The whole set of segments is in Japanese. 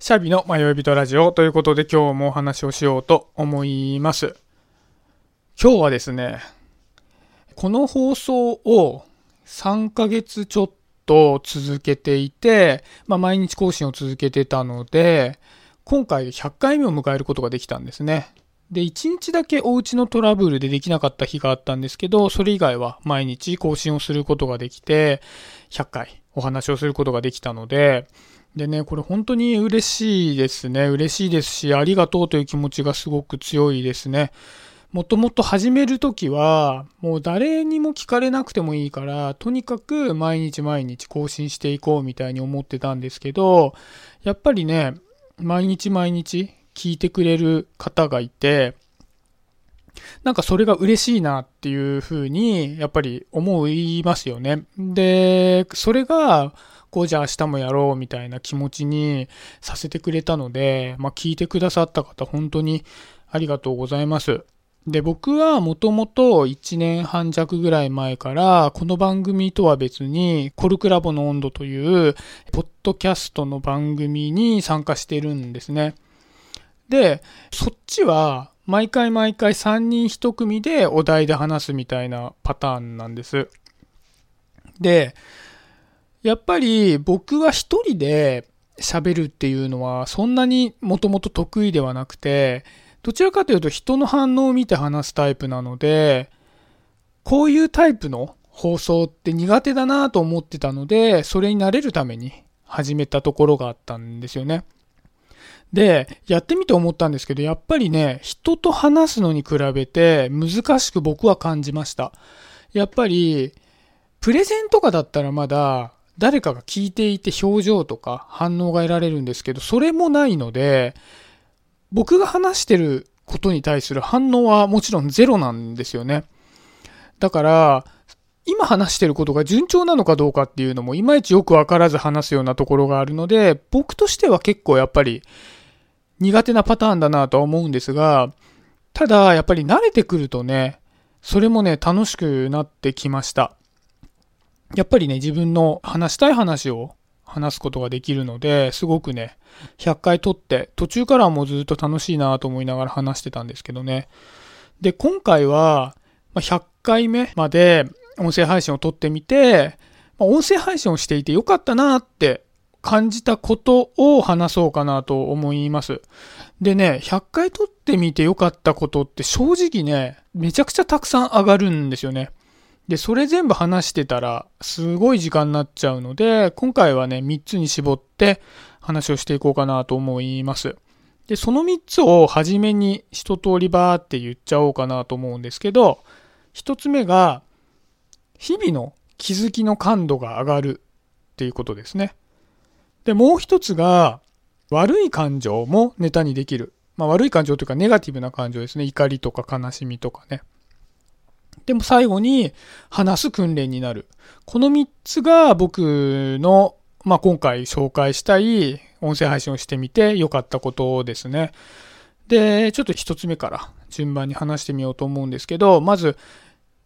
シャビの迷い人ラジオということで今日もお話をしようと思います。今日はですね、この放送を3ヶ月ちょっと続けていて、まあ、毎日更新を続けてたので、今回100回目を迎えることができたんですね。で、1日だけお家のトラブルでできなかった日があったんですけど、それ以外は毎日更新をすることができて、100回お話をすることができたので、でね、これ本当に嬉しいですね。嬉しいですし、ありがとうという気持ちがすごく強いですね。もともと始めるときは、もう誰にも聞かれなくてもいいから、とにかく毎日毎日更新していこうみたいに思ってたんですけど、やっぱりね、毎日毎日聞いてくれる方がいて、なんかそれが嬉しいなっていうふうに、やっぱり思いますよね。で、それが、こうじゃあ明日もやろうみたいな気持ちにさせてくれたので、まあ聞いてくださった方本当にありがとうございます。で、僕はもともと1年半弱ぐらい前から、この番組とは別に、コルクラボの温度という、ポッドキャストの番組に参加してるんですね。で、そっちは、毎回毎回3人1組でお題で話すみたいなパターンなんです。で、やっぱり僕は一人で喋るっていうのはそんなにもともと得意ではなくて、どちらかというと人の反応を見て話すタイプなので、こういうタイプの放送って苦手だなと思ってたので、それに慣れるために始めたところがあったんですよね。で、やってみて思ったんですけど、やっぱりね、人と話すのに比べて難しく僕は感じました。やっぱり、プレゼンとかだったらまだ誰かが聞いていて表情とか反応が得られるんですけど、それもないので、僕が話してることに対する反応はもちろんゼロなんですよね。だから、今話してることが順調なのかどうかっていうのもいまいちよくわからず話すようなところがあるので、僕としては結構やっぱり苦手なパターンだなとは思うんですが、ただやっぱり慣れてくるとね、それもね、楽しくなってきました。やっぱりね、自分の話したい話を話すことができるので、すごくね、100回撮って、途中からはもうずっと楽しいなと思いながら話してたんですけどね。で、今回は、100回目まで音声配信を撮ってみて、音声配信をしていてよかったなって感じたことを話そうかなと思います。でね、100回撮ってみてよかったことって正直ね、めちゃくちゃたくさん上がるんですよね。で、それ全部話してたら、すごい時間になっちゃうので、今回はね、3つに絞って話をしていこうかなと思います。で、その3つを初めに一通りバーって言っちゃおうかなと思うんですけど、1つ目が、日々の気づきの感度が上がるっていうことですね。で、もう1つが、悪い感情もネタにできる。まあ悪い感情というかネガティブな感情ですね。怒りとか悲しみとかね。でも最後に話す訓練になる。この3つが僕の、まあ、今回紹介したい音声配信をしてみて良かったことですね。で、ちょっと1つ目から順番に話してみようと思うんですけど、まず、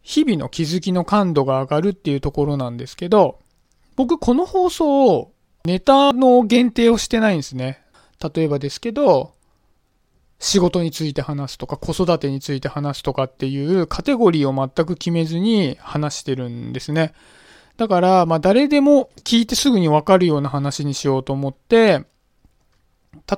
日々の気づきの感度が上がるっていうところなんですけど、僕この放送をネタの限定をしてないんですね。例えばですけど、仕事について話すとか子育てについて話すとかっていうカテゴリーを全く決めずに話してるんですね。だから、まあ誰でも聞いてすぐにわかるような話にしようと思って、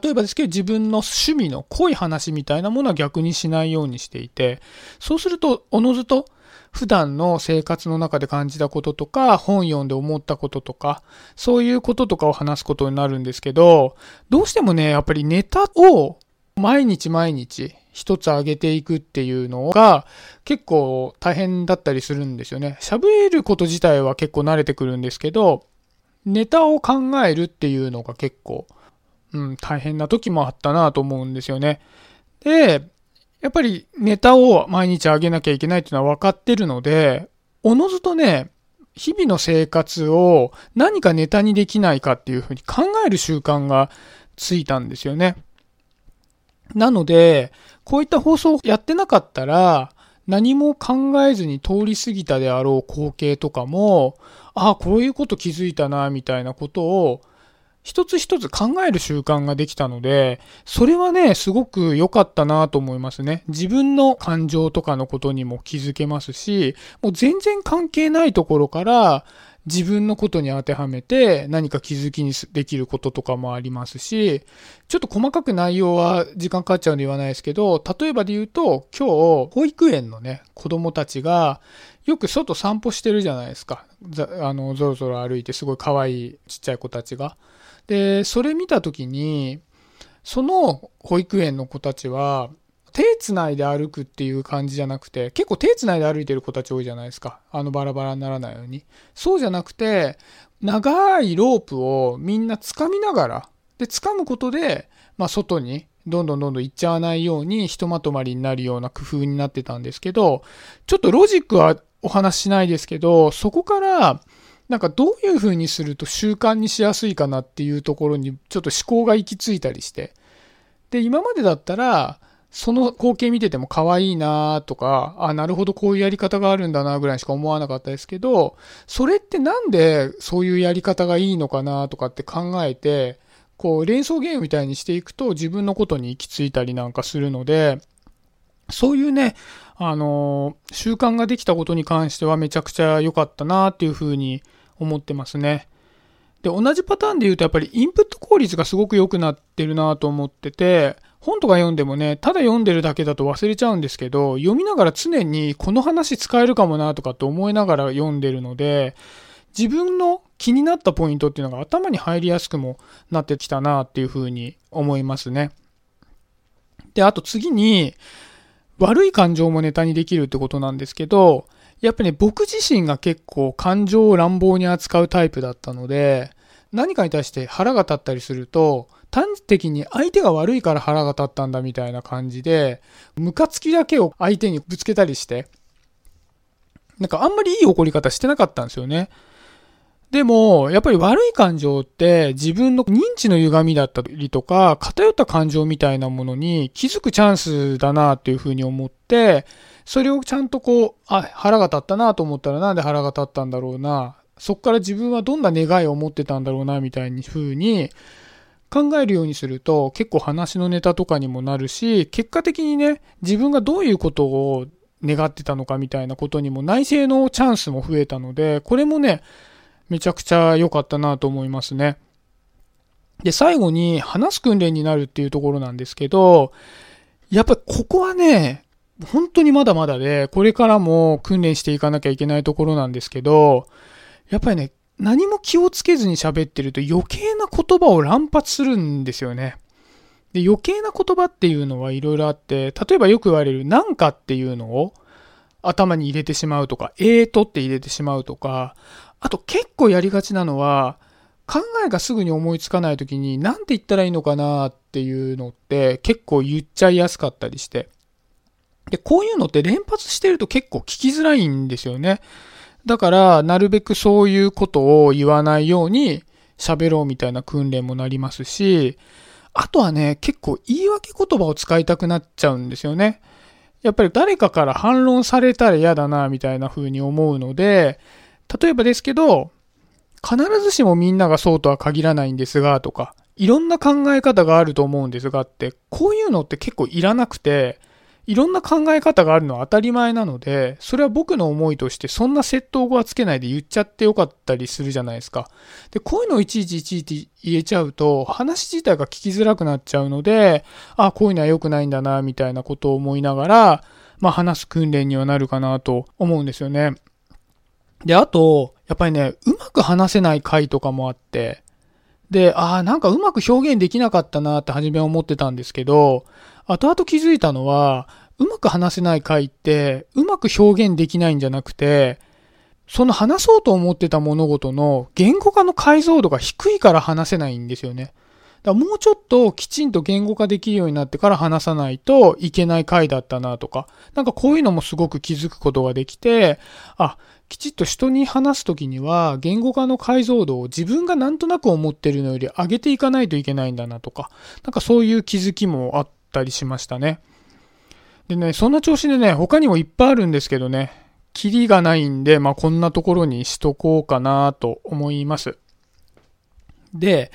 例えばですけど自分の趣味の濃い話みたいなものは逆にしないようにしていて、そうするとおのずと普段の生活の中で感じたこととか、本読んで思ったこととか、そういうこととかを話すことになるんですけど、どうしてもね、やっぱりネタを毎日毎日一つ上げていくっていうのが結構大変だったりするんですよね。喋ること自体は結構慣れてくるんですけど、ネタを考えるっていうのが結構、うん、大変な時もあったなと思うんですよね。で、やっぱりネタを毎日上げなきゃいけないっていうのは分かってるので、おのずとね、日々の生活を何かネタにできないかっていうふうに考える習慣がついたんですよね。なので、こういった放送をやってなかったら、何も考えずに通り過ぎたであろう光景とかも、ああ、こういうこと気づいたな、みたいなことを一つ一つ考える習慣ができたので、それはね、すごく良かったなと思いますね。自分の感情とかのことにも気づけますし、もう全然関係ないところから、自分のことに当てはめて何か気づきにできることとかもありますし、ちょっと細かく内容は時間かかっちゃうんで言わないですけど、例えばで言うと、今日、保育園のね、子供たちが、よく外散歩してるじゃないですか。あの、ぞろぞろ歩いてすごい可愛いちっちゃい子たちが。で、それ見たときに、その保育園の子たちは、手つないで歩くっていう感じじゃなくて、結構手つないで歩いてる子たち多いじゃないですか。あのバラバラにならないように。そうじゃなくて、長いロープをみんな掴みながら、で、掴むことで、まあ外にどんどんどんどん行っちゃわないようにひとまとまりになるような工夫になってたんですけど、ちょっとロジックはお話ししないですけど、そこから、なんかどういう風にすると習慣にしやすいかなっていうところにちょっと思考が行き着いたりして。で、今までだったら、その光景見てても可愛いなとか、あ、なるほどこういうやり方があるんだなぐらいしか思わなかったですけど、それってなんでそういうやり方がいいのかなとかって考えて、こう連想ゲームみたいにしていくと自分のことに行き着いたりなんかするので、そういうね、あの習慣ができたことに関してはめちゃくちゃ良かったなっていうふうに思ってますね。で、同じパターンで言うとやっぱりインプット効率がすごく良くなってるなと思ってて、本とか読んでもね、ただ読んでるだけだと忘れちゃうんですけど、読みながら常にこの話使えるかもなとかって思いながら読んでるので、自分の気になったポイントっていうのが頭に入りやすくもなってきたなっていうふうに思いますね。で、あと次に、悪い感情もネタにできるってことなんですけど、やっぱり、ね、僕自身が結構感情を乱暴に扱うタイプだったので、何かに対して腹が立ったりすると、端的に相手が悪いから腹が立ったんだみたいな感じで、ムカつきだけを相手にぶつけたりして、なんかあんまりいい怒り方してなかったんですよね。でも、やっぱり悪い感情って自分の認知の歪みだったりとか、偏った感情みたいなものに気づくチャンスだなっていうふうに思って、それをちゃんとこう、あ、腹が立ったなと思ったらなんで腹が立ったんだろうな。そっから自分はどんな願いを持ってたんだろうなみたいに風に考えるようにすると結構話のネタとかにもなるし、結果的にね、自分がどういうことを願ってたのかみたいなことにも内政のチャンスも増えたので、これもね、めちゃくちゃ良かったなと思いますね。で、最後に話す訓練になるっていうところなんですけど、やっぱりここはね、本当にまだまだで、これからも訓練していかなきゃいけないところなんですけど、やっぱりね、何も気をつけずに喋ってると余計な言葉を乱発するんですよね。で、余計な言葉っていうのはいろいろあって、例えばよく言われるなんかっていうのを頭に入れてしまうとか、えーとって入れてしまうとか、あと結構やりがちなのは、考えがすぐに思いつかない時に何て言ったらいいのかなっていうのって結構言っちゃいやすかったりして。で、こういうのって連発してると結構聞きづらいんですよね。だから、なるべくそういうことを言わないように喋ろうみたいな訓練もなりますし、あとはね、結構言い訳言葉を使いたくなっちゃうんですよね。やっぱり誰かから反論されたら嫌だな、みたいな風に思うので、例えばですけど、必ずしもみんながそうとは限らないんですが、とか、いろんな考え方があると思うんですがって、こういうのって結構いらなくて、いろんな考え方があるのは当たり前なので、それは僕の思いとしてそんな窃盗語はつけないで言っちゃってよかったりするじゃないですか。で、こういうのをいちいちいちいち言えちゃうと、話自体が聞きづらくなっちゃうので、あ、こういうのは良くないんだな、みたいなことを思いながら、まあ話す訓練にはなるかなと思うんですよね。で、あと、やっぱりね、うまく話せない回とかもあって、で、ああ、なんかうまく表現できなかったなって初めは思ってたんですけど、後々気づいたのは、うまく話せない回って、うまく表現できないんじゃなくて、その話そうと思ってた物事の言語化の解像度が低いから話せないんですよね。だからもうちょっときちんと言語化できるようになってから話さないといけない回だったなとか、なんかこういうのもすごく気づくことができて、あ、きちっと人に話すときには言語化の解像度を自分がなんとなく思ってるのより上げていかないといけないんだなとか、なんかそういう気づきもあってたりしましたね。でね、そんな調子でね、他にもいっぱいあるんですけどね、キリがないんで、まあこんなところにしとこうかなと思います。で、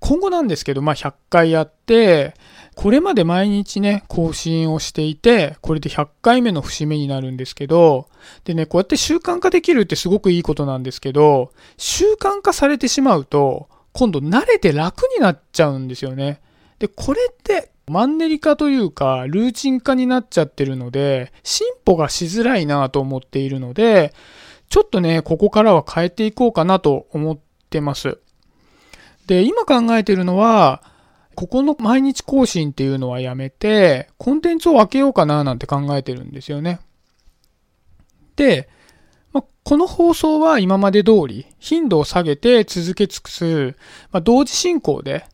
今後なんですけど、まあ、100回やって、これまで毎日ね、更新をしていて、これで100回目の節目になるんですけど、でね、こうやって習慣化できるってすごくいいことなんですけど、習慣化されてしまうと、今度慣れて楽になっちゃうんですよね。で、これってマンネリ化というか、ルーチン化になっちゃってるので、進歩がしづらいなと思っているので、ちょっとね、ここからは変えていこうかなと思ってます。で、今考えてるのは、ここの毎日更新っていうのはやめて、コンテンツを分けようかななんて考えてるんですよね。で、まこの放送は今まで通り頻度を下げて続け尽くす、ま同時進行で、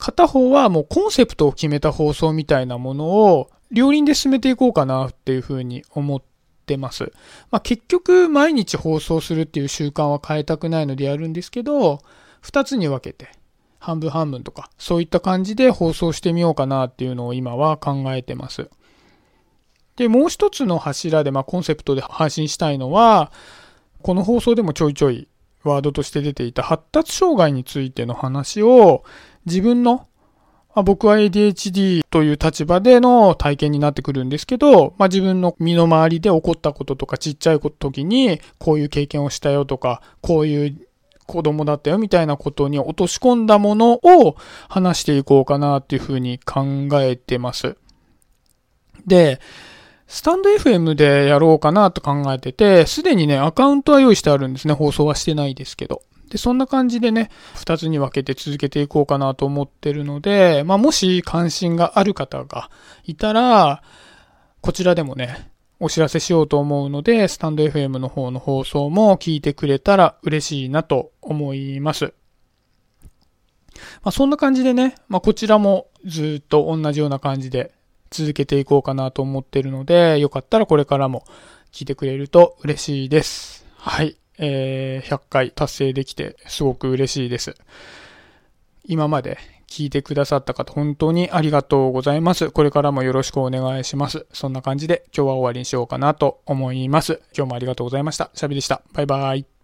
片方はもうコンセプトを決めた放送みたいなものを両輪で進めていこうかなっていうふうに思ってます。まあ、結局毎日放送するっていう習慣は変えたくないのでやるんですけど、二つに分けて、半分半分とか、そういった感じで放送してみようかなっていうのを今は考えてます。で、もう一つの柱で、まあ、コンセプトで配信したいのは、この放送でもちょいちょいワードとして出ていた発達障害についての話を自分の、ま、僕は ADHD という立場での体験になってくるんですけど、まあ、自分の身の回りで起こったこととかちっちゃい時にこういう経験をしたよとか、こういう子供だったよみたいなことに落とし込んだものを話していこうかなっていうふうに考えてます。で、スタンド FM でやろうかなと考えてて、すでにね、アカウントは用意してあるんですね。放送はしてないですけど。で、そんな感じでね、二つに分けて続けていこうかなと思ってるので、まあ、もし関心がある方がいたら、こちらでもね、お知らせしようと思うので、スタンド FM の方の放送も聞いてくれたら嬉しいなと思います。まあ、そんな感じでね、まあ、こちらもずっと同じような感じで続けていこうかなと思ってるので、よかったらこれからも聞いてくれると嬉しいです。はい。えー、100回達成できてすごく嬉しいです。今まで聞いてくださった方、本当にありがとうございます。これからもよろしくお願いします。そんな感じで今日は終わりにしようかなと思います。今日もありがとうございました。シャビでした。バイバイ。